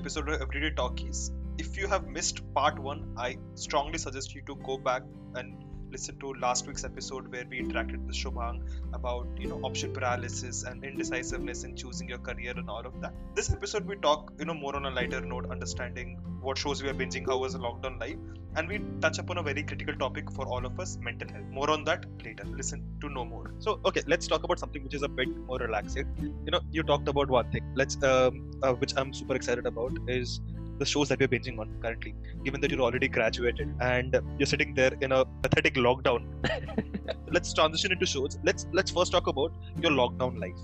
Episode of Everyday Talkies. If you have missed part one, I strongly suggest you to go back and listen to last week's episode where we interacted with Shubhang about you know option paralysis and indecisiveness in choosing your career and all of that. This episode we talk you know more on a lighter note, understanding what shows we are binging, how was a lockdown life, and we touch upon a very critical topic for all of us, mental health. More on that later. Listen to know more. So okay, let's talk about something which is a bit more relaxing. You know, you talked about one thing. Let's um, uh, which I'm super excited about is the shows that we're binging on currently, given that you're already graduated and you're sitting there in a pathetic lockdown. let's transition into shows. Let's let's first talk about your lockdown life.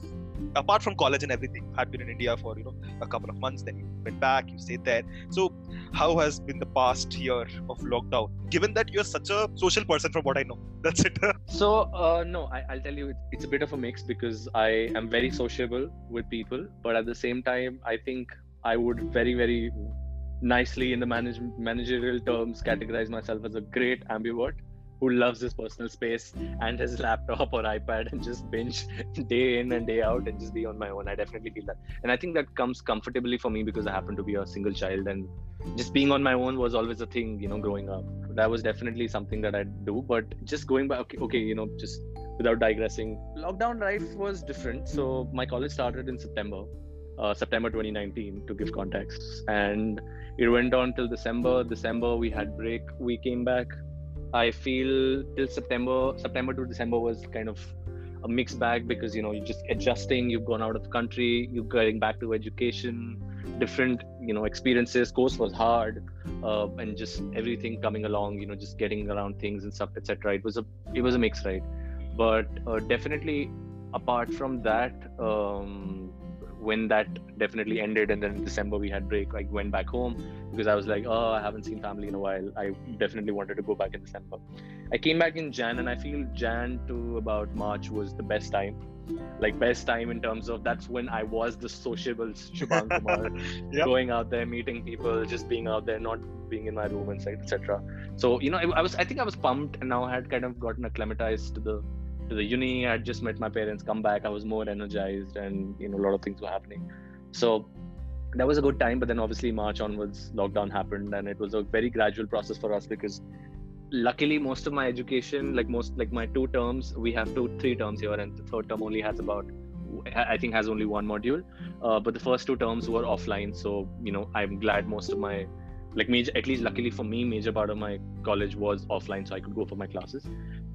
Apart from college and everything, had been in India for you know a couple of months, then you went back, you stayed there. So, how has been the past year of lockdown? Given that you're such a social person, from what I know, that's it. So, uh, no, I, I'll tell you, it's a bit of a mix because I am very sociable with people, but at the same time, I think I would very, very nicely in the manage- managerial terms categorize myself as a great ambivert who loves his personal space and his laptop or iPad and just binge day in and day out and just be on my own. I definitely feel that. And I think that comes comfortably for me because I happen to be a single child and just being on my own was always a thing, you know, growing up. That was definitely something that I do. But just going back, okay, okay, you know, just without digressing, lockdown life was different. So my college started in September. Uh, September 2019 to give context. And it went on till december. December we had break. We came back. I feel till september september to december was kind of a mixed bag because you know you're just adjusting. You've gone out of the country. You're getting back to education. Different you know experiences. Course was hard uh, and just everything coming along you know just getting around things and stuff etc it was a it was a mix right? But uh, definitely apart from that um, when that definitely ended and then in december we had break like went back home because i was like oh i haven't seen family in a while. I definitely wanted to go back in december. I came back in jan and i feel jan to about march was the best time. Like best time in terms of that's when i was the sociable shubhang kumar. Yep. going out there meeting people just being out there not being in my room and etc so you know i was i think i was pumped and now i had kind of gotten acclimatized to the to the uni. I had just met my parents, come back. I was more energized, and you know, a lot of things were happening. So that was a good time. But then, obviously, March onwards, lockdown happened, and it was a very gradual process for us because luckily most of my education like most like my two terms we have two three terms here and the third term only has about i think has only one module uh, but the first two terms were offline so you know i'm glad most of my like major at least luckily for me major part of my college was offline so i could go for my classes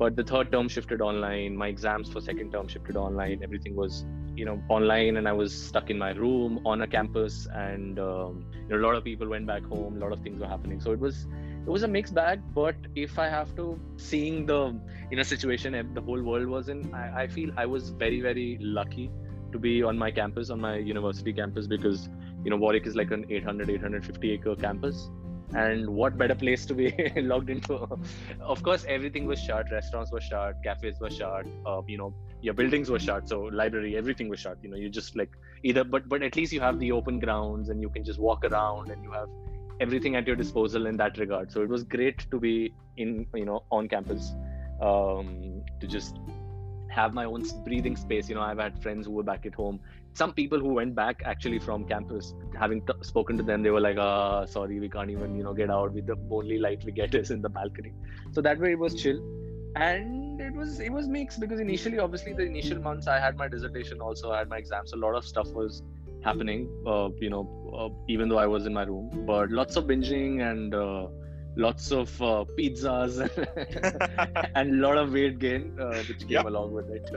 but the third term shifted online my exams for second term shifted online everything was you know online and i was stuck in my room on a campus and um, you know, a lot of people went back home a lot of things were happening. So it was it was a mixed bag but if i have to seeing the in a situation the whole world was in I, I feel i was very very lucky to be on my campus on my university campus because you know warwick is like an 800 850 acre campus and what better place to be logged into? Of course everything was shut restaurants were shut cafes were shut uh, you know your buildings were shut so library everything was shut. You know you just like either but but at least you have the open grounds and you can just walk around and you have everything at your disposal in that regard. So it was great to be in you know on campus um, to just have my own breathing space. You know i've had friends who were back at home some people who went back actually from campus having t- spoken to them they were like ah sorry we can't even you know get out with the only light we get is in the balcony. So that way it was chill. And it was it was mixed because initially obviously the initial months i had my dissertation also i had my exams a lot of stuff was happening uh, you know uh, even though i was in my room. But lots of binging and uh, lots of uh, pizzas and a lot of weight gain uh, which came yep. along with it.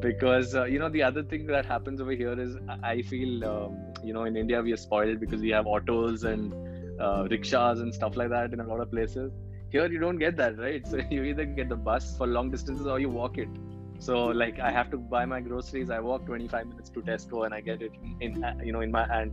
Because uh, you know the other thing that happens over here is i feel um, you know in india we are spoiled because we have autos and uh, rickshaws and stuff like that in a lot of places. Here you don't get that right? So you either get the bus for long distances or you walk it. So like i have to buy my groceries. I walk 25 minutes to tesco and i get it in you know in my hand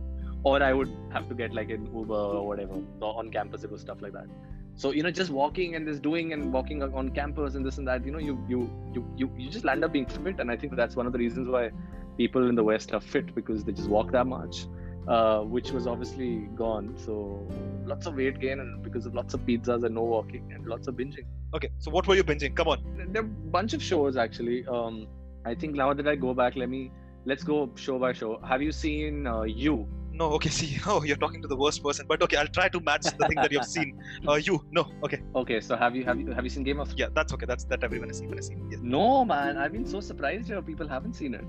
or i would have to get like an uber or whatever on campus it was stuff like that so you know just walking and just doing and walking on campus and this and that you know you you you you, you just land up being fit and i think that's one of the reasons why people in the west are fit because they just walk that much uh, which was obviously gone. So lots of weight gain and because of lots of pizzas and no walking and lots of binging. Okay, so what were you binging? Come on. There are a bunch of shows actually. Um, I think now that I go back, let me let's go show by show. Have you seen uh, You? No, okay, see, oh, you're talking to the worst person, but okay, I'll try to match the thing that you've seen. Uh, you, no, okay. Okay, so have you have you have you seen Game of? Yeah, that's okay. That's that everyone has seen. Seen. Yes. No, man, I've been so surprised here. People haven't seen it,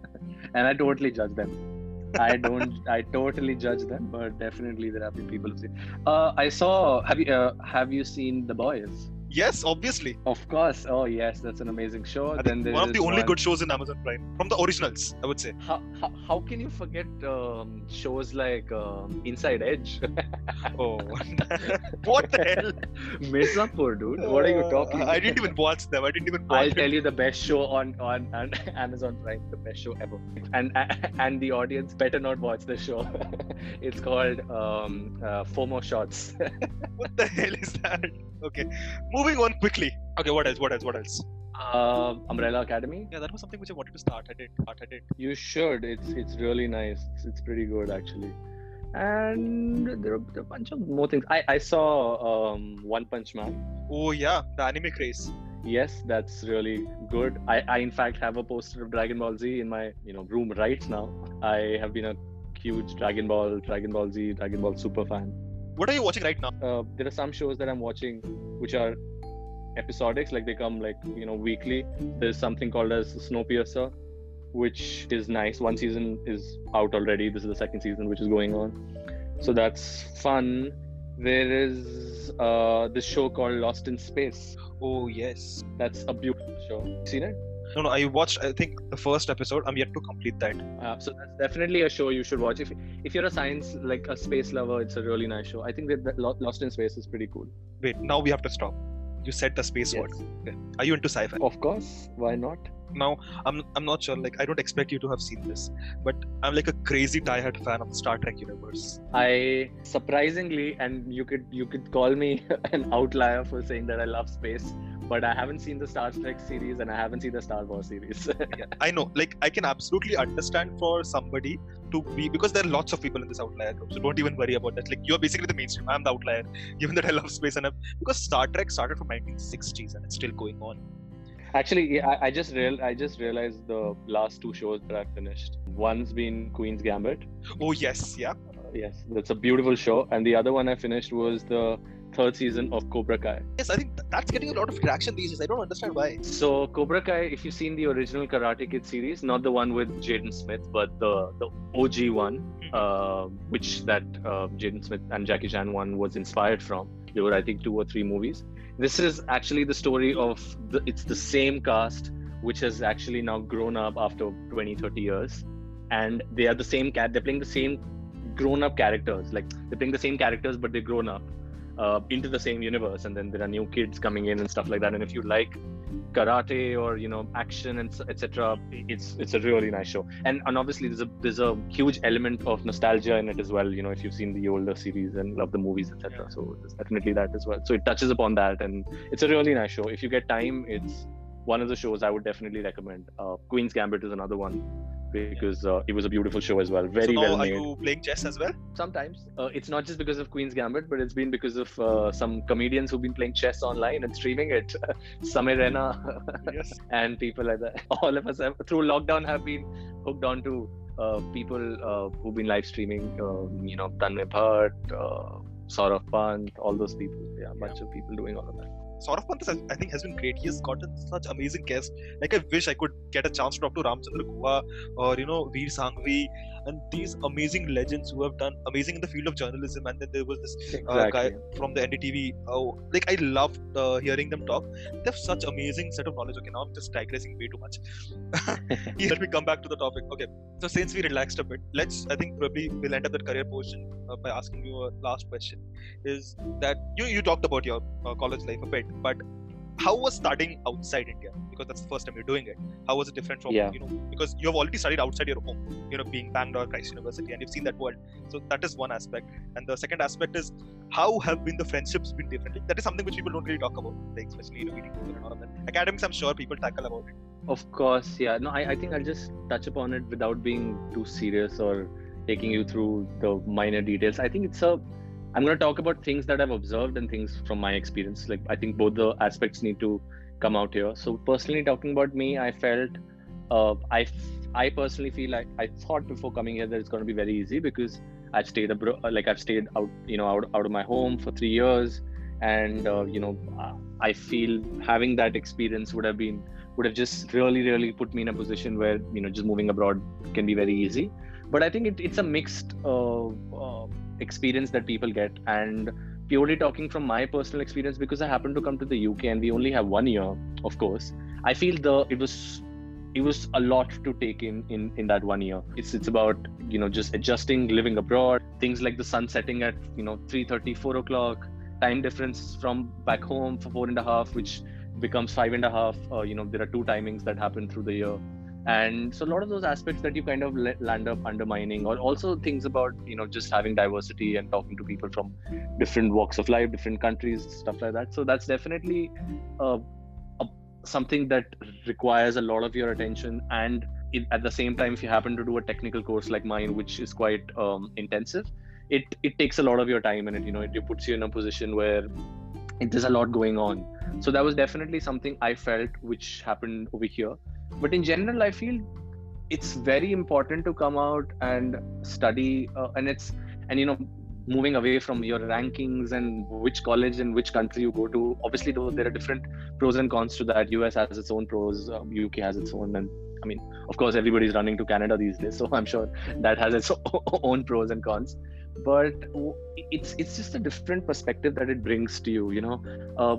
and I totally judge them. I don't. I totally judge them, but definitely there have been people who say. Uh, I saw. Have you uh, Have you seen The Boys? Yes, obviously. Of course. Oh yes, that's an amazing show. I then one of the only one... good shows in Amazon Prime from the originals, I would say. How how, how can you forget um, shows like um, Inside Edge? oh, what the hell? Mirzapur, dude. What are you talking? Uh, I didn't even watch them. I didn't even. I'll it. tell you the best show on, on on Amazon Prime, the best show ever. And and the audience better not watch the show. it's called um, uh, FOMO Shots. what the hell is that? Okay. Move moving on quickly. Okay, what else? What else? What else? Uh, Umbrella Academy. Yeah, that was something which I wanted to start. I did. Start. I did. You should. It's it's really nice. It's, it's pretty good actually. And there are, there are, a bunch of more things. I I saw um, One Punch Man. Oh yeah, the anime craze. Yes, that's really good. I, I in fact have a poster of Dragon Ball Z in my you know room right now. I have been a huge Dragon Ball, Dragon Ball Z, Dragon Ball Super fan. What are you watching right now? Uh, there are some shows that I'm watching which are episodics like they come like you know weekly. There's something called as snowpiercer which is nice. One season is out already. This is the second season which is going on. So that's fun. There is uh this show called lost in space. Oh yes. That's a beautiful show. Seen it? No no i watched i think the first episode. I'm yet to complete that. Uh, so that's definitely a show you should watch. If if you're a science like a space lover it's a really nice show. I think that, that lost in space is pretty cool. Wait now we have to stop you said the space yes. word. Are you into sci-fi? Of course. Why not? Now, I'm I'm not sure. Like, I don't expect you to have seen this, but I'm like a crazy diehard fan of the Star Trek universe. I surprisingly, and you could you could call me an outlier for saying that I love space, but I haven't seen the Star Trek series and I haven't seen the Star Wars series. yeah, I know. Like, I can absolutely understand for somebody to be because there are lots of people in this outlier group. So don't even worry about that. Like, you're basically the mainstream. I'm the outlier, given that I love space and I'm, because Star Trek started from 1960s and it's still going on. Actually, I, I just real I just realized the last two shows that I finished. One's been Queen's Gambit. Oh yes, yeah. Uh, yes, that's a beautiful show, and the other one I finished was the third season of Cobra Kai. Yes, I think that's getting a lot of traction these days. I don't understand why. So Cobra Kai, if you've seen the original Karate Kid series, not the one with Jaden Smith, but the the OG one, mm-hmm. uh, which that uh, Jaden Smith and Jackie Chan one was inspired from. There were I think two or three movies. This is actually the story of the. It's the same cast which has actually now grown up after 20 30 years and they are the same cat they're playing the same grown up characters like they're playing the same characters but they're grown up uh, into the same universe and then there are new kids coming in and stuff like that. And if you like karate or you know action and etc it's it's a really nice show. And and obviously there's a there's a huge element of nostalgia in it as well you know if you've seen the older series and love the movies etc so there's definitely that as well. So it touches upon that and it's a really nice show. If you get time it's one of the shows i would definitely recommend uh, queen's gambit is another one because uh, it was a beautiful show as well. Very so well made. Are you playing chess as well? Sometimes. Uh, it's not just because of Queen's Gambit, but it's been because of uh, some comedians who've been playing chess online and streaming it. Samay Raina yes. and people like that. All of us have, through lockdown have been hooked on to uh, people uh, who've been live streaming. Um, you know, Tanmay Bhatt, uh, Saurabh Pant, all those people. Yeah, a bunch of people doing all of that. Saurabh Pant, I think, has been great. He has gotten such amazing guests. Like, I wish I could get a chance to talk to Ramchandra Guha or, you know, Veer Sanghvi. And these amazing legends who have done amazing in the field of journalism and then there was this uh, exactly. guy from the ndtv oh like i loved uh, hearing them talk. They have such amazing set of knowledge. Okay now i'm just digressing way too much. Let me come back to the topic. Okay so since we relaxed a bit let's i think probably we'll end up that career portion uh, by asking you a last question. Is that you you talked about your uh, college life a bit but how was studying outside India? Because that's the first time you're doing it. How was it different from Yeah. you know because you have already studied outside your home, you know, being Bangalore Christ University, and you've seen that world. So that is one aspect. And the second aspect is how have been the friendships been different? Like, that is something which people don't really talk about, like especially you know meeting people and all of that. Academics, I'm sure people tackle about it. Of course, yeah. No, I, I think I'll just touch upon it without being too serious or taking you through the minor details. I think it's a I'm going to talk about things that I've observed and things from my experience. Like I think both the aspects need to come out here. So personally talking about me, I felt uh, I I personally feel like I thought before coming here that it's going to be very easy because I've stayed abroad, like I've stayed out, you know, out, out of my home for three years, and uh, you know, uh, I feel having that experience would have been would have just really, really put me in a position where you know, just moving abroad can be very easy. But I think it, it's a mixed uh, uh, experience that people get, and purely talking from my personal experience because I happened to come to the UK and we only have one year, of course. I feel the it was it was a lot to take in in in that one year it's it's about you know just adjusting living abroad things like the sun setting at you know 3.30 4 o'clock time difference from back home for four and a half which becomes five and a half uh, you know there are two timings that happen through the year and so a lot of those aspects that you kind of land up undermining or also things about you know just having diversity and talking to people from different walks of life different countries stuff like that. So that's definitely uh, a, something that requires a lot of your attention. And it, at the same time if you happen to do a technical course like mine which is quite um, intensive it it takes a lot of your time and it you know it, puts you in a position where there's a lot going on. So that was definitely something i felt which happened over here but in general i feel it's very important to come out and study uh, and it's and you know moving away from your rankings and which college and which country you go to. Obviously though there are different pros and cons to that. Us has its own pros um, uk has its own and i mean of course everybody's running to canada these days so i'm sure that has its own pros and cons but it's it's just a different perspective that it brings to you you know? Uh,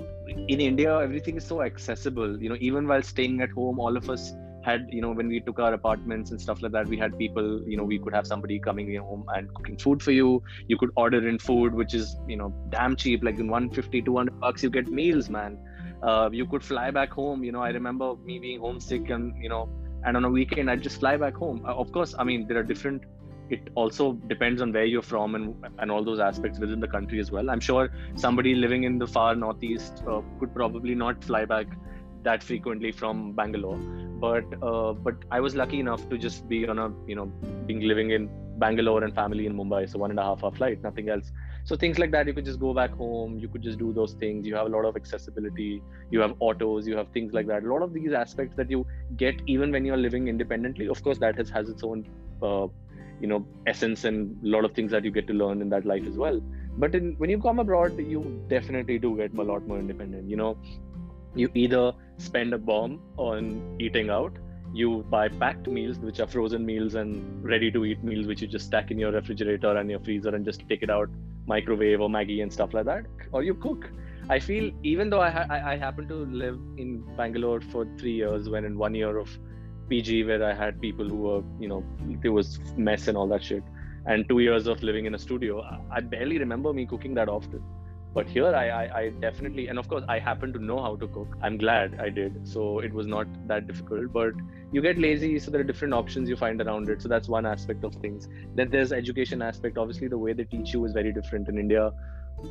in india everything is so accessible you know even while staying at home all of us had you know when we took our apartments and stuff like that we had people you know we could have somebody coming in home and cooking food for you. You could order in food which is you know damn cheap like in 150 200 bucks you get meals man. Uh, you could fly back home you know i remember me being homesick and you know and on a weekend i'd just fly back home. Uh, of course i mean there are different it also depends on where you're from and and all those aspects within the country as well i'm sure somebody living in the far northeast uh, could probably not fly back that frequently from Bangalore. But uh, but I was lucky enough to just be on a you know being living in Bangalore and family in Mumbai, so one and a half hour flight, nothing else. So things like that, you could just go back home. You could just do those things. You have a lot of accessibility. You have autos. You have things like that. A lot of these aspects that you get even when you're living independently. Of course, that has has its own uh, you know essence and a lot of things that you get to learn in that life as well. But in, when you come abroad, you definitely do get a lot more independent. You know, you either spend a bomb on eating out you buy packed meals which are frozen meals and ready to eat meals which you just stack in your refrigerator and your freezer and just take it out microwave or maggie and stuff like that or you cook i feel even though i ha- I, I happen to live in bangalore for three years when in one year of pg where i had people who were you know there was mess and all that shit. And two years of living in a studio i barely remember me cooking that often. But here I, I, I definitely and of course i happen to know how to cook. I'm glad i did. So it was not that difficult. But you get lazy so there are different options you find around it. So that's one aspect of things. Then there's education aspect. Obviously the way they teach you is very different in india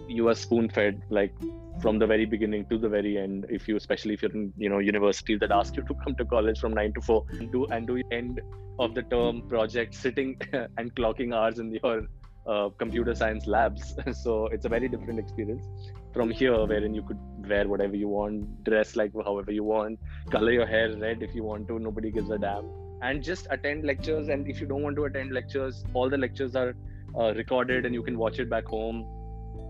you are spoon fed like from the very beginning to the very end if you especially if you're in you know universities that ask you to come to college from 9 to 4 and do and do end of the term project sitting and clocking hours in your uh, computer science labs. so it's a very different experience from here, wherein you could wear whatever you want, dress like however you want, color your hair red if you want to. Nobody gives a damn, and just attend lectures. And if you don't want to attend lectures, all the lectures are uh, recorded and you can watch it back home.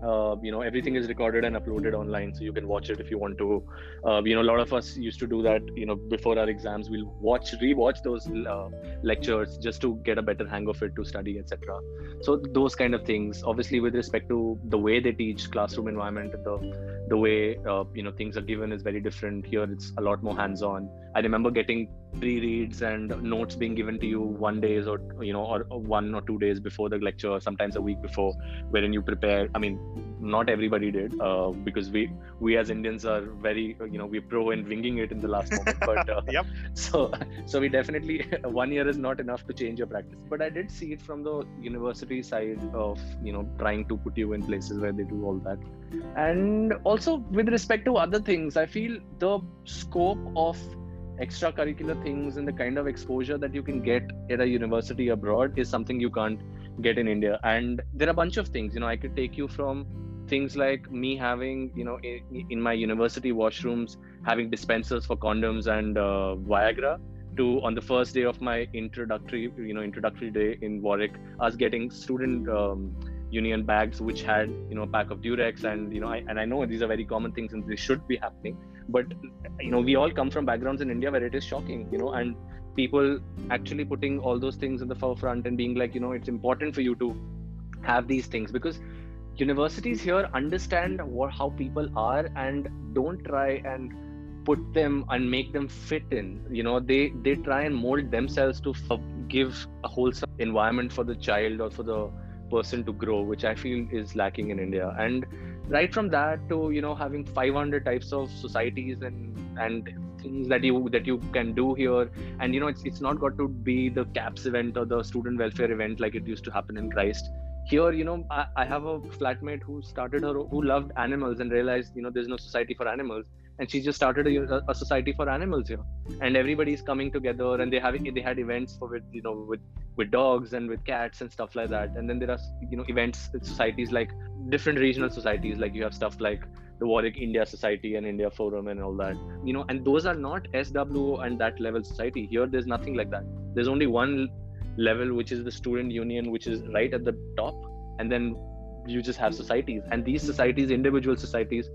Uh, you know everything is recorded and uploaded online so you can watch it if you want to. Uh, you know a lot of us used to do that you know before our exams we'll watch re-watch those uh, lectures just to get a better hang of it to study etc so those kind of things. Obviously with respect to the way they teach classroom environment the the way uh, you know things are given is very different. Here it's a lot more hands on i remember getting pre-reads and notes being given to you one days or you know or one or two days before the lecture sometimes a week before wherein you prepare i mean not everybody did uh, because we we as indians are very you know we're pro in winging it in the last moment but uh, yep. so so we definitely one year is not enough to change your practice. But i did see it from the university side of you know trying to put you in places where they do all that. And also with respect to other things i feel the scope of extracurricular things and the kind of exposure that you can get at a university abroad is something you can't get in India. And there are a bunch of things, you know, I could take you from things like me having, you know, in, in my university washrooms, having dispensers for condoms and uh, Viagra to on the first day of my introductory, you know, introductory day in Warwick, us getting student um, union bags which had, you know, a pack of Durex and, you know, I, and I know these are very common things and they should be happening but you know we all come from backgrounds in india where it is shocking you know and people actually putting all those things in the forefront and being like you know it's important for you to have these things. Because universities here understand what how people are and don't try and put them and make them fit in. You know they they try and mold themselves to give a wholesome environment for the child or for the person to grow which i feel is lacking in india. And right from that to you know having 500 types of societies and and things that you that you can do here. And you know it's it's not got to be the caps event or the student welfare event like it used to happen in christ. Here you know I, I have a flatmate who started her who loved animals and realized you know there's no society for animals. And she just started a, a society for animals here. And everybody's coming together and they have they had events for with you know with with dogs and with cats and stuff like that. And then there are you know events societies like different regional societies like you have stuff like the Warwick India Society and India Forum and all that you know and those are not SW and that level society here there's nothing like that there's only one level which is the student union which is right at the top and then you just have societies and these societies individual societies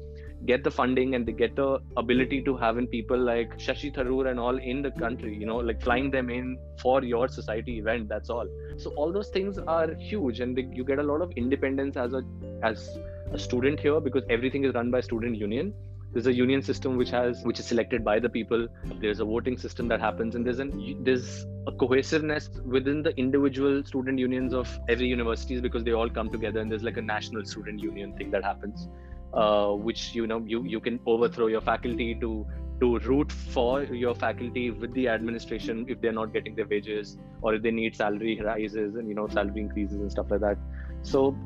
get the funding and they get the ability to having people like Shashi Tharoor and all in the country, you know, like flying them in for your society event. That's all. So all those things are huge, and they, you get a lot of independence as a as a student here because everything is run by student union. There's a union system which has which is selected by the people. There's a voting system that happens, and there's an there's a cohesiveness within the individual student unions of every universities because they all come together, and there's like a national student union thing that happens uh, which you know you you can overthrow your faculty to to root for your faculty with the administration if they're not getting their wages or if they need salary rises and you know salary increases and stuff like that so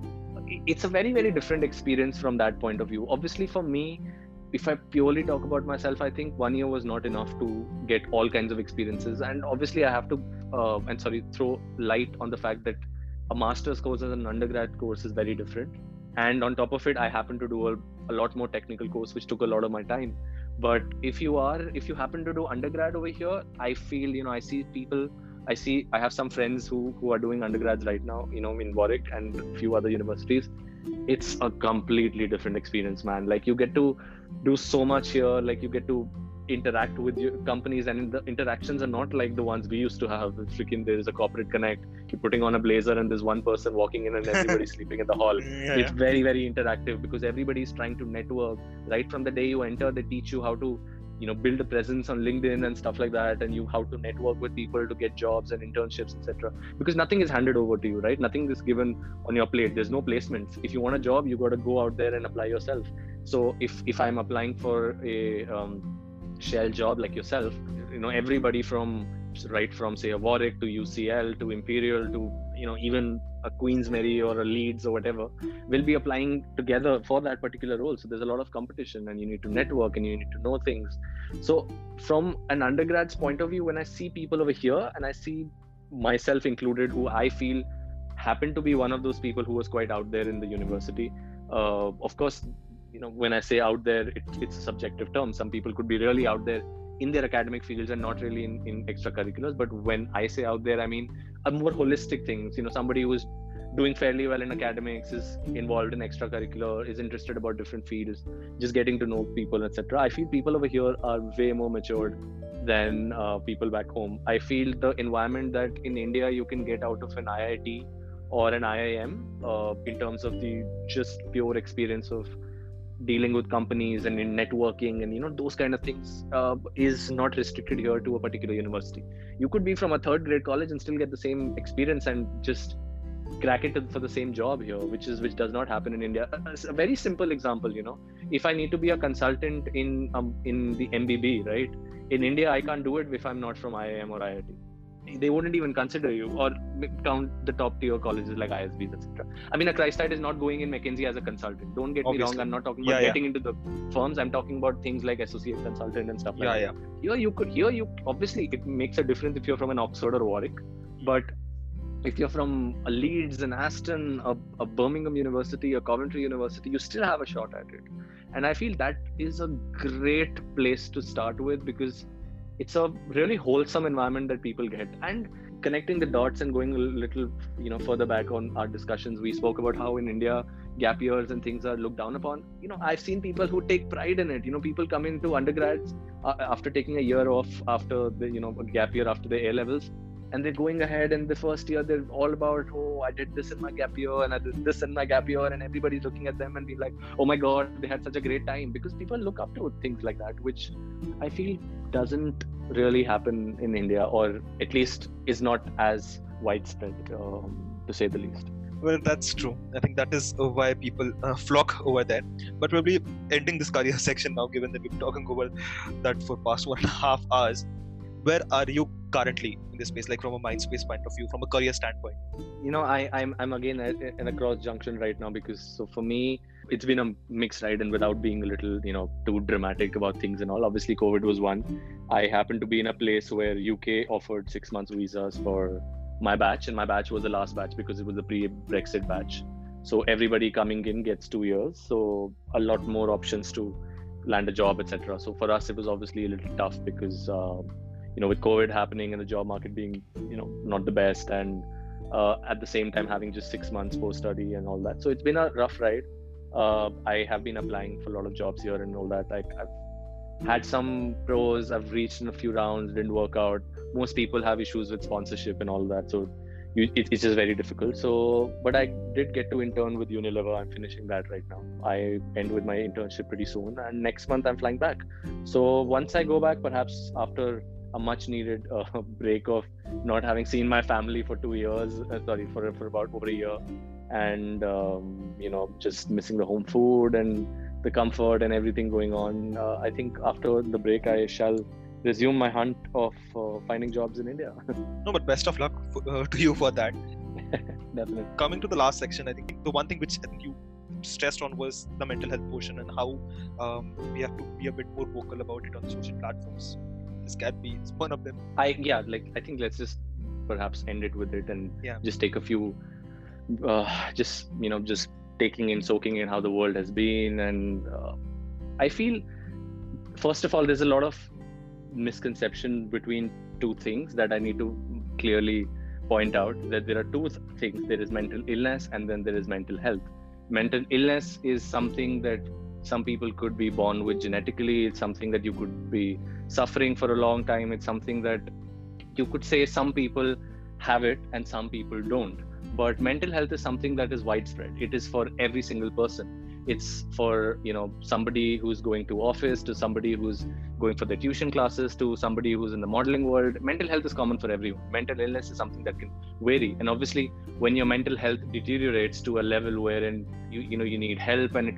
it's a very very different experience from that point of view. Obviously for me if i purely talk about myself i think one year was not enough to get all kinds of experiences. And obviously i have to uh, and sorry throw light on the fact that a master's course and an undergrad course is very different. And on top of it i happen to do a, a, lot more technical course which took a lot of my time. But if you are if you happen to do undergrad over here i feel you know i see people i see i have some friends who who are doing undergrads right now you know in warwick and a few other universities. It's a completely different experience man. Like you get to do so much here like you get to interact with your companies and the interactions are not like the ones we used to have. Freaking there's a corporate connect you're putting on a blazer and there's one person walking in and everybody's sleeping in the hall. Yeah, it's yeah. very very interactive because everybody's trying to network right from the day you enter they teach you how to you know build a presence on linkedin and stuff like that and you how to network with people to get jobs and internships etc because nothing is handed over to you right? Nothing is given on your plate. There's no placements. If you want a job you got to go out there and apply yourself. So if if i'm applying for a um, shell job like yourself you know everybody from right from say a warwick to ucl to imperial to you know even a Queen's Mary or a leeds or whatever will be applying together for that particular role. So there's a lot of competition and you need to network and you need to know things. So from an undergrad's point of view when i see people over here and i see myself included who i feel happen to be one of those people who was quite out there in the university uh, of course you know when i say out there it, it's a subjective term. Some people could be really out there in their academic fields and not really in, in extracurriculars but when i say out there i mean a more holistic things. You know somebody who's doing fairly well in academics is involved in extracurricular is interested about different fields just getting to know people etc i feel people over here are way more matured than uh, people back home. I feel the environment that in india you can get out of an iit or an iim uh, in terms of the just pure experience of dealing with companies and in networking and you know those kind of things uh, is not restricted here to a particular university. You could be from a third grade college and still get the same experience and just crack it for the same job here which is which does not happen in india. A very simple example you know if i need to be a consultant in um, in the mbb right? In india i can't do it if i'm not from iim or iit they wouldn't even consider you or count the top tier colleges like ISBs, etc. I mean, a Christite is not going in McKinsey as a consultant. Don't get Obviously. me wrong. I'm not talking about yeah, getting yeah. into the firms. I'm talking about things like associate consultant and stuff like yeah, that. Yeah. Here you could here you obviously it makes a difference if you're from an Oxford or Warwick, but if you're from a Leeds and Aston, a, a Birmingham University, a Coventry University, you still have a shot at it. And I feel that is a great place to start with because it's a really wholesome environment that people get. And connecting the dots and going a little you know further back on our discussions we spoke about how in india gap years and things are looked down upon. You know i've seen people who take pride in it. You know people come into undergrads uh, after taking a year off after the you know a gap year after the a levels and they're going ahead and the first year they're all about oh i did this in my gap year and i did this in my gap year and everybody's looking at them and be like oh my god they had such a great time because people look up to things like that which i feel doesn't really happen in india or at least is not as widespread um, to say the least. Well that's true. I think that is why people uh, flock over there. But probably ending this career section now given that we've been talking over that for past one and a half hours. Where are you currently in this space like from a mind space point of view from a career standpoint? You know i i'm, I'm again in a cross junction right now because so for me it's been a mixed ride and without being a little you know too dramatic about things and all. Obviously covid was one. I happened to be in a place where uk offered six months visas for my batch and my batch was the last batch because it was the pre-brexit batch. So everybody coming in gets two years. So a lot more options to land a job etc so for us it was obviously a little tough because uh, you know with covid happening and the job market being you know not the best and uh, at the same time having just six months post study and all that. So it's been a rough ride. Uh, i have been applying for a lot of jobs here and all that. I, i've had some pros i've reached in a few rounds didn't work out. Most people have issues with sponsorship and all that. So you, it, it's just very difficult. So but i did get to intern with unilever. I'm finishing that right now. I end with my internship pretty soon and next month i'm flying back. So once i go back perhaps after a much needed uh, break of not having seen my family for two years uh, sorry for, for about over a year. And um, you know just missing the home food and the comfort and everything going on. Uh, i think after the break i shall resume my hunt of uh, finding jobs in india. No but best of luck for, uh, to you for that. Definitely. Coming to the last section i think the one thing which i think you stressed on was the mental health portion and how um, we have to be a bit more vocal about it on social platforms this can be one of them i yeah like i think let's just perhaps end it with it and yeah. just take a few uh, just you know just taking in soaking in how the world has been and uh, i feel first of all there's a lot of misconception between two things that i need to clearly point out that there are two things. There is mental illness and then there is mental health. Mental illness is something that some people could be born with genetically. It's something that you could be suffering for a long time it's something that you could say some people have it and some people don't. But mental health is something that is widespread. It is for every single person. It's for you know somebody who's going to office to somebody who's going for the tuition classes to somebody who's in the modeling world. Mental health is common for everyone. Mental illness is something that can vary. And obviously when your mental health deteriorates to a level wherein you you know you need help and it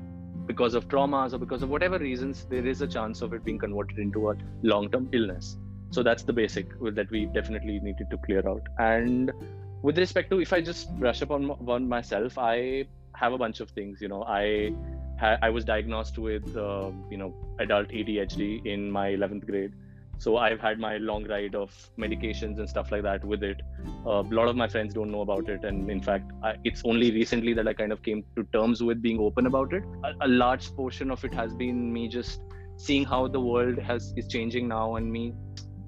because of traumas or because of whatever reasons, there is a chance of it being converted into a long term illness. So that's the basic that we definitely needed to clear out. And with respect to, if I just brush up on, on myself, I have a bunch of things. You know, I I was diagnosed with uh, you know adult ADHD in my 11th grade so i've had my long ride of medications and stuff like that with it uh, a lot of my friends don't know about it and in fact I, it's only recently that i kind of came to terms with being open about it a, a, large portion of it has been me just seeing how the world has is changing now and me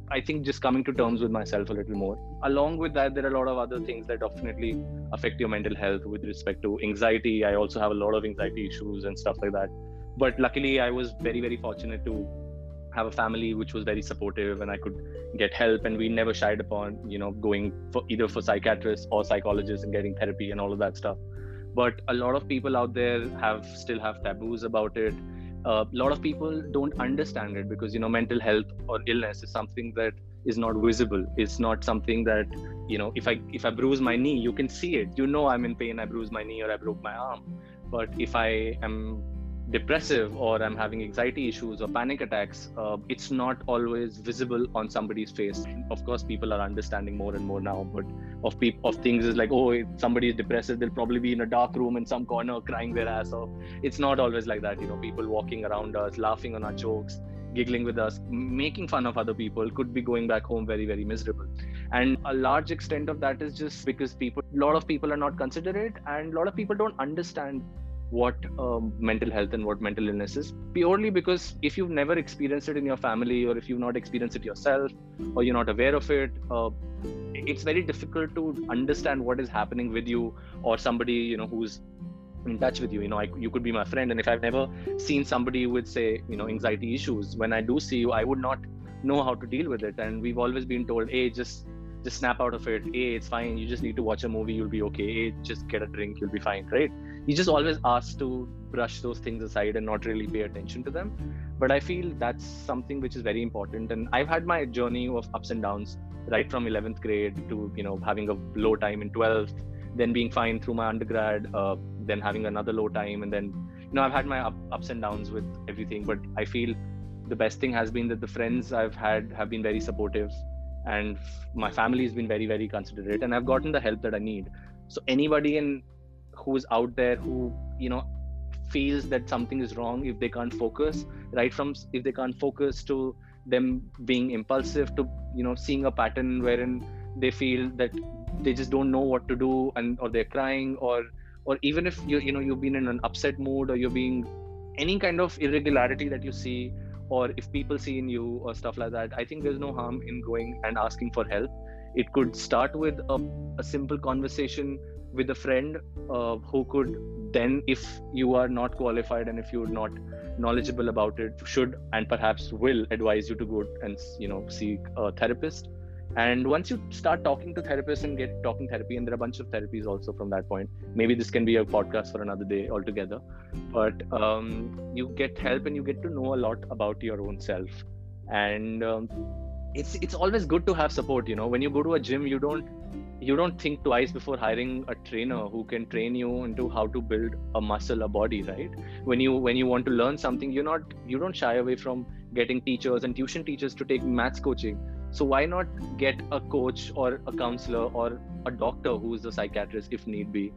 I think just coming to terms with myself a little more. Along with that, there are a lot of other things that definitely affect your mental health with respect to anxiety. I also have a lot of anxiety issues and stuff like that. But luckily, I was very, very fortunate to have a family which was very supportive and I could get help. And we never shied upon, you know, going for either for psychiatrists or psychologists and getting therapy and all of that stuff. But a lot of people out there have still have taboos about it a lot of people don't understand it because you know mental health or illness is something that is not visible it's not something that you know if i if i bruise my knee you can see it you know i'm in pain i bruise my knee or i broke my arm but if i am depressive or i'm having anxiety issues or panic attacks uh, it's not always visible on somebody's face. Of course people are understanding more and more now but of people of things is like oh if somebody is depressive they'll probably be in a dark room in some corner crying their ass off. It's not always like that you know people walking around us laughing on our jokes giggling with us making fun of other people could be going back home very very miserable. And a large extent of that is just because people a lot of people are not considerate and a lot of people don't understand what um, mental health and what mental illness is purely because if you've never experienced it in your family or if you've not experienced it yourself or you're not aware of it uh, it's very difficult to understand what is happening with you or somebody you know who's in touch with you. You know I, you could be my friend and if i've never seen somebody with say you know anxiety issues when i do see you i would not know how to deal with it. And we've always been told hey just just snap out of it. Hey it's fine. You just need to watch a movie. You'll be okay. Hey just get a drink. You'll be fine. Right you just always asked to brush those things aside and not really pay attention to them. But i feel that's something which is very important. And i've had my journey of ups and downs right from 11th grade to you know having a low time in 12th then being fine through my undergrad uh, then having another low time. And then you know i've had my up, ups and downs with everything. But i feel the best thing has been that the friends i've had have been very supportive. And my family has been very very considerate. And i've gotten the help that i need. So anybody in who's out there who you know feels that something is wrong if they can't focus right from if they can't focus to them being impulsive to you know seeing a pattern wherein they feel that they just don't know what to do and or they're crying or or even if you you know you've been in an upset mood or you're being any kind of irregularity that you see or if people see in you or stuff like that i think there's no harm in going and asking for help. It could start with a, a simple conversation with a friend uh, who could then if you are not qualified and if you're not knowledgeable about it should and perhaps will advise you to go and you know seek a therapist. And once you start talking to therapists and get talking therapy and there are a bunch of therapies also from that point maybe this can be a podcast for another day altogether but um, you get help and you get to know a lot about your own self. And um, it's it's always good to have support you know. When you go to a gym you don't you don't think twice before hiring a trainer who can train you into how to build a muscle a body right? When you when you want to learn something you're not you don't shy away from getting teachers and tuition teachers to take maths coaching. So why not get a coach or a counselor or a doctor who is a psychiatrist if need be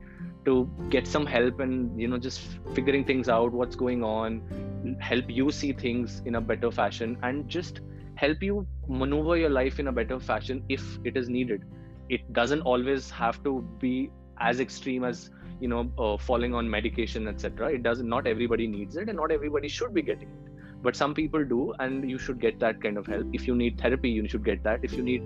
to get some help and you know just figuring things out what's going on help you see things in a better fashion and just help you maneuver your life in a better fashion if it is needed it doesn't always have to be as extreme as you know uh, falling on medication etc it doesn't not everybody needs it and not everybody should be getting it. But some people do and you should get that kind of help. If you need therapy you should get that. If you need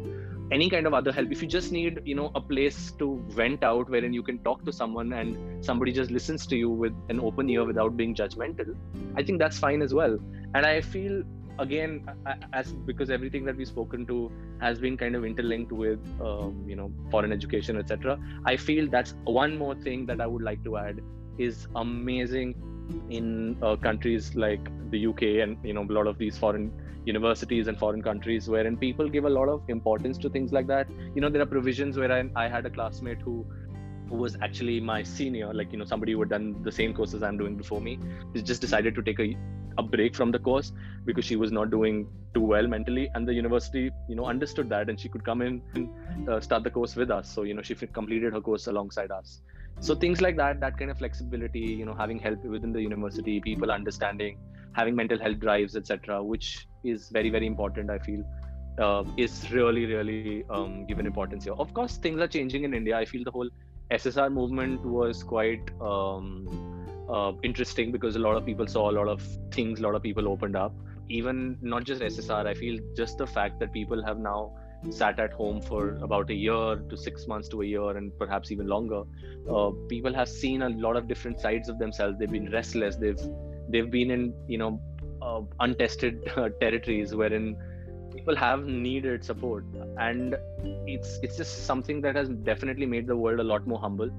any kind of other help if you just need you know a place to vent out wherein you can talk to someone and somebody just listens to you with an open ear without being judgmental i think that's fine as well. And i feel again as because everything that we've spoken to has been kind of interlinked with um, you know foreign education etc i feel that's one more thing that i would like to add is amazing in uh, countries like the uk and you know a lot of these foreign universities and foreign countries wherein people give a lot of importance to things like that. You know there are provisions where I, I had a classmate who who was actually my senior, like you know somebody who had done the same courses I'm doing before me, just decided to take a a break from the course because she was not doing too well mentally. And the university you know understood that and she could come in and uh, start the course with us. So you know she completed her course alongside us. So things like that that kind of flexibility you know having help within the university people understanding having mental health drives etc which is very very important i feel uh, is really really um, given importance here. Of course things are changing in india. I feel the whole ssr movement was quite um, uh, interesting because a lot of people saw a lot of things, a lot of people opened up. even not just ssr i feel just the fact that people have now sat at home for about a year to six months to a year and perhaps even longer uh, people have seen a lot of different sides of themselves they've been restless they've they've been in you know uh, untested uh, territories wherein people have needed support. And it's it's just something that has definitely made the world a lot more humble.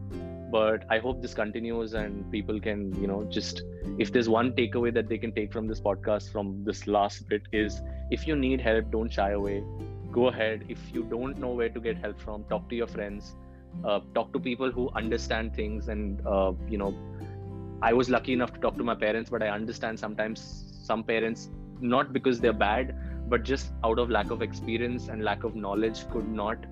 But i hope this continues and people can you know just if there's one takeaway that they can take from this podcast from this last bit is if you need help don't shy away. Go ahead. If you don't know where to get help from talk to your friends. Uh, talk to people who understand things and uh, you know i was lucky enough to talk to my parents but i understand sometimes some parents not because they're bad but just out of lack of experience and lack of knowledge could not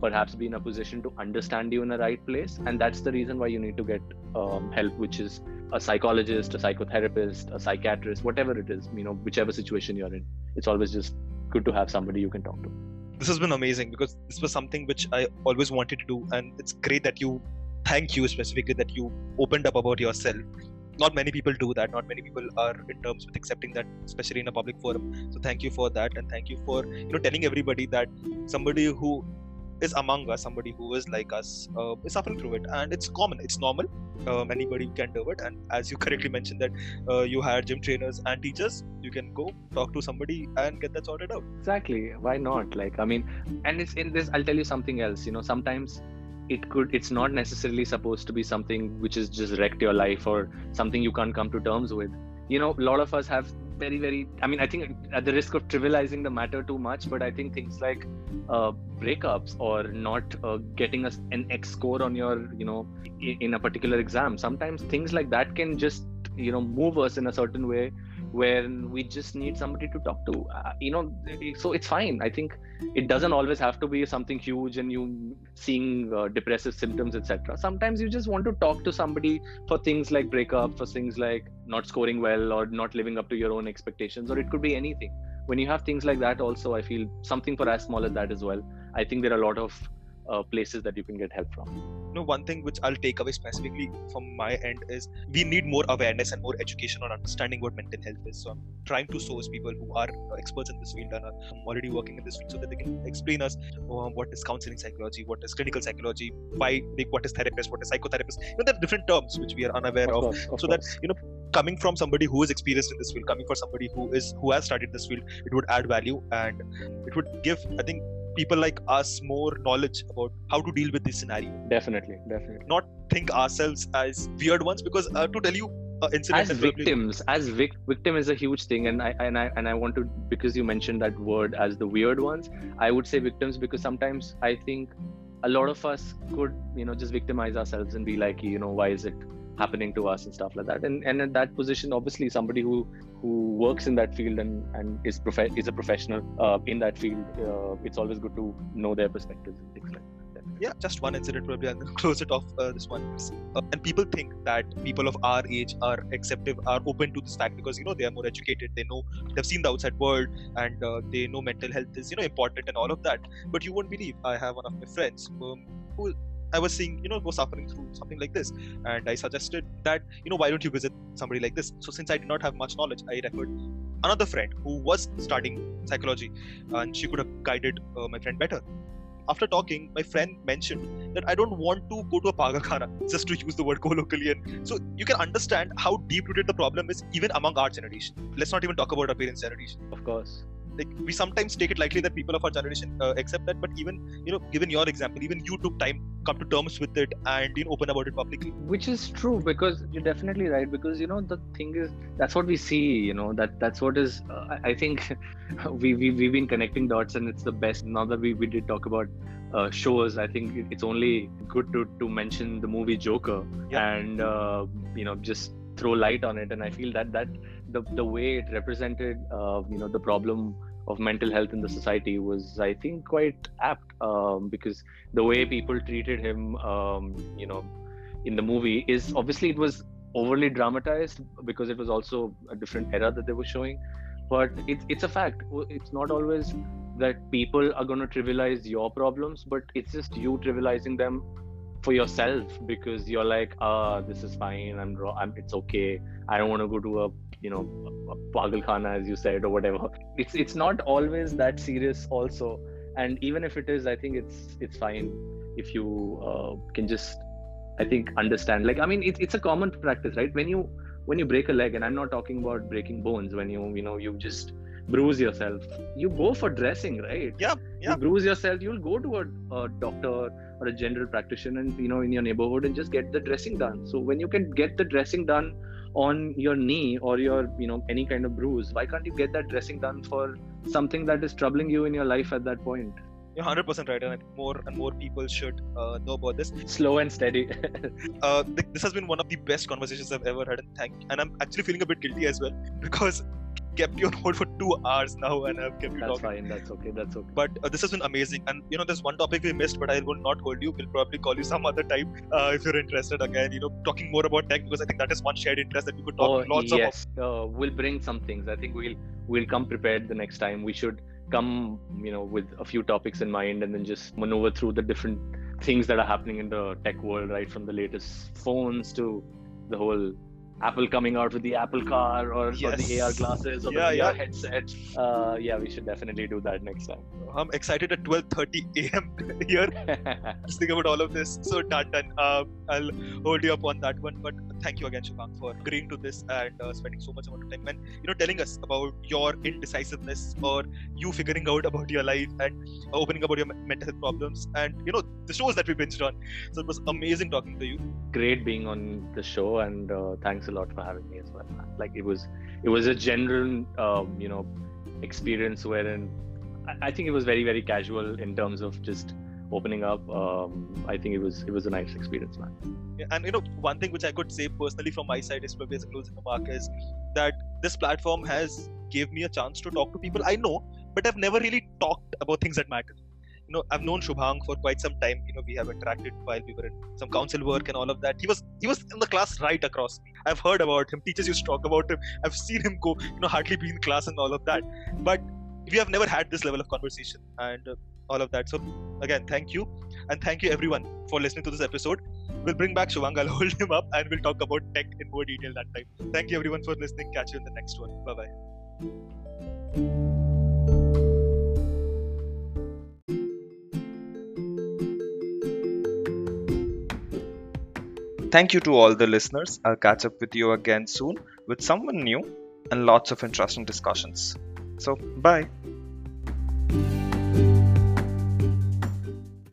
perhaps be in a position to understand you in the right place. And that's the reason why you need to get um, help which is a psychologist a psychotherapist a psychiatrist whatever it is you know whichever situation you're in. It's always just good to have somebody you can talk to. This has been amazing because this was something which i always wanted to do. And it's great that you thank you specifically that you opened up about yourself not many people do that. Not many people are in terms with accepting that especially in a public forum. So thank you for that and thank you for you know telling everybody that somebody who is among us somebody who is like us uh, is suffering through it. And it's common. It's normal. Um, anybody can do it. And as you correctly mentioned that uh, you hire gym trainers and teachers you can go talk to somebody and get that sorted out. Exactly. Why not? Like i mean and it's in this i'll tell you something else. You know sometimes it could it's not necessarily supposed to be something which is just wrecked your life or something you can't come to terms with. You know a lot of us have very very i mean i think at the risk of trivializing the matter too much but i think things like uh, breakups or not uh, getting us an x score on your you know in a particular exam sometimes things like that can just you know move us in a certain way where we just need somebody to talk to uh, you know so it's fine. I think it doesn't always have to be something huge and you seeing uh, depressive symptoms etc sometimes you just want to talk to somebody for things like breakup for things like not scoring well or not living up to your own expectations or it could be anything. When you have things like that also i feel something for as small as that as well. I think there are a lot of uh, places that you can get help from. You know one thing which i'll take away specifically from my end is we need more awareness and more education on understanding what mental health is. So i'm trying to source people who are experts in this field and are already working in this field so that they can explain us uh, what is counseling psychology what is clinical psychology why like, what is therapist what is psychotherapist. You know there are different terms which we are unaware of, of, course, of so course. that you know coming from somebody who is experienced in this field coming from somebody who is who has studied this field it would add value and it would give i think people like us more knowledge about how to deal with this scenario. Definitely, definitely. Not think ourselves as weird ones because uh, to tell you, uh, as victims, as vic- victim is a huge thing, and I and I and I want to because you mentioned that word as the weird ones. I would say victims because sometimes I think a lot of us could you know just victimize ourselves and be like you know why is it happening to us and stuff like that. And and in that position obviously somebody who who works in that field and and is prof- is a professional uh, in that field uh, it's always good to know their perspectives and things like that. Yeah just one incident probably and close it off uh, this one. Uh, and people think that people of our age are acceptive are open to this fact because you know they are more educated they know they've seen the outside world and uh, they know mental health is you know important and all of that. But you won't believe i have one of my friends um, who I was seeing, you know, was suffering through something like this. And I suggested that, you know, why don't you visit somebody like this? So since I did not have much knowledge, I referred another friend who was studying psychology and she could have guided uh, my friend better. After talking, my friend mentioned that I don't want to go to a pagakhana, just to use the word colloquially. So you can understand how deep rooted the problem is even among our generation. Let's not even talk about our parents' generation. Of course like we sometimes take it lightly that people of our generation uh, accept that but even you know given your example even you took time come to terms with it and you know open about it publicly which is true because you're definitely right because you know the thing is that's what we see you know that that's what is uh, i think we, we we've been connecting dots and it's the best now that we, we did talk about uh, shows i think it's only good to to mention the movie joker yeah. and uh, you know just throw light on it. And i feel that that the, the way it represented uh, you know the problem of mental health in the society was i think quite apt um, because the way people treated him um, you know in the movie is obviously it was overly dramatized because it was also a different era that they were showing. But it's it's a fact. It's not always that people are going to trivialize your problems but it's just you trivializing them for yourself because you're like ah this is fine. I'm, I'm it's okay. I don't want to go to a you know pagal khana as you said or whatever. It's it's not always that serious also. And even if it is i think it's it's fine if you uh, can just i think understand. Like i mean it's, it's a common practice right? When you when you break a leg and i'm not talking about breaking bones when you you know you just bruise yourself you go for dressing right? Yeah yeah. you bruise yourself you'll go to a, a doctor or a general practitioner and you know in your neighborhood and just get the dressing done. So when you can get the dressing done on your knee or your you know any kind of bruise why can't you get that dressing done for something that is troubling you in your life at that point? You're 100% right and I think more and more people should uh, know about this. Slow and steady. Uh, th- this has been one of the best conversations i've ever had and thank and i'm actually feeling a bit guilty as well because kept you on hold for two hours now and I've kept you that's talking. fine that's okay that's okay But uh, this has been amazing. And you know, there's one topic we missed, but I will not hold you. We'll probably call you some other time uh, if you're interested again. You know, talking more about tech because I think that is one shared interest that we could talk oh lots yes uh, we'll bring some things i think we'll we'll come prepared the next time we should come you know with a few topics in mind and then just maneuver through the different things that are happening in the tech world right from the latest phones to the whole Apple coming out with the Apple car or, or the AR glasses or Yeah, the yeah. VR headset. Uh, yeah, we should definitely do that next time. I'm excited at 12:30 a.m. here. Just think about all of this. So done, done. Um, I'll hold you up on that one. But thank you again, Shubham, for agreeing to this and uh, spending so much amount of time and you know telling us about your indecisiveness or you figuring out about your life and opening about your mental health problems and you know the shows that we binged on. So it was amazing talking to you. Great being on the show, and uh, thanks a lot for having me as well. Like it was, it was a general, um, you know, experience wherein I, I think it was very, very casual in terms of just opening up. Um, I think it was, it was a nice experience, man. Yeah, and you know one thing which i could say personally from my side is probably as a closing remark is that this platform has gave me a chance to talk to people i know but i've never really talked about things that matter you know i've known shubhang for quite some time you know we have interacted while we were in some council work and all of that he was he was in the class right across me i've heard about him teachers used to talk about him i've seen him go you know hardly be in class and all of that but we have never had this level of conversation and uh, all of that so again thank you and thank you everyone for listening to this episode We'll bring back Shubhang. I'll hold him up and we'll talk about tech in more detail that time. Thank you everyone for listening. Catch you in the next one. Bye bye. Thank you to all the listeners. I'll catch up with you again soon with someone new and lots of interesting discussions. So, bye.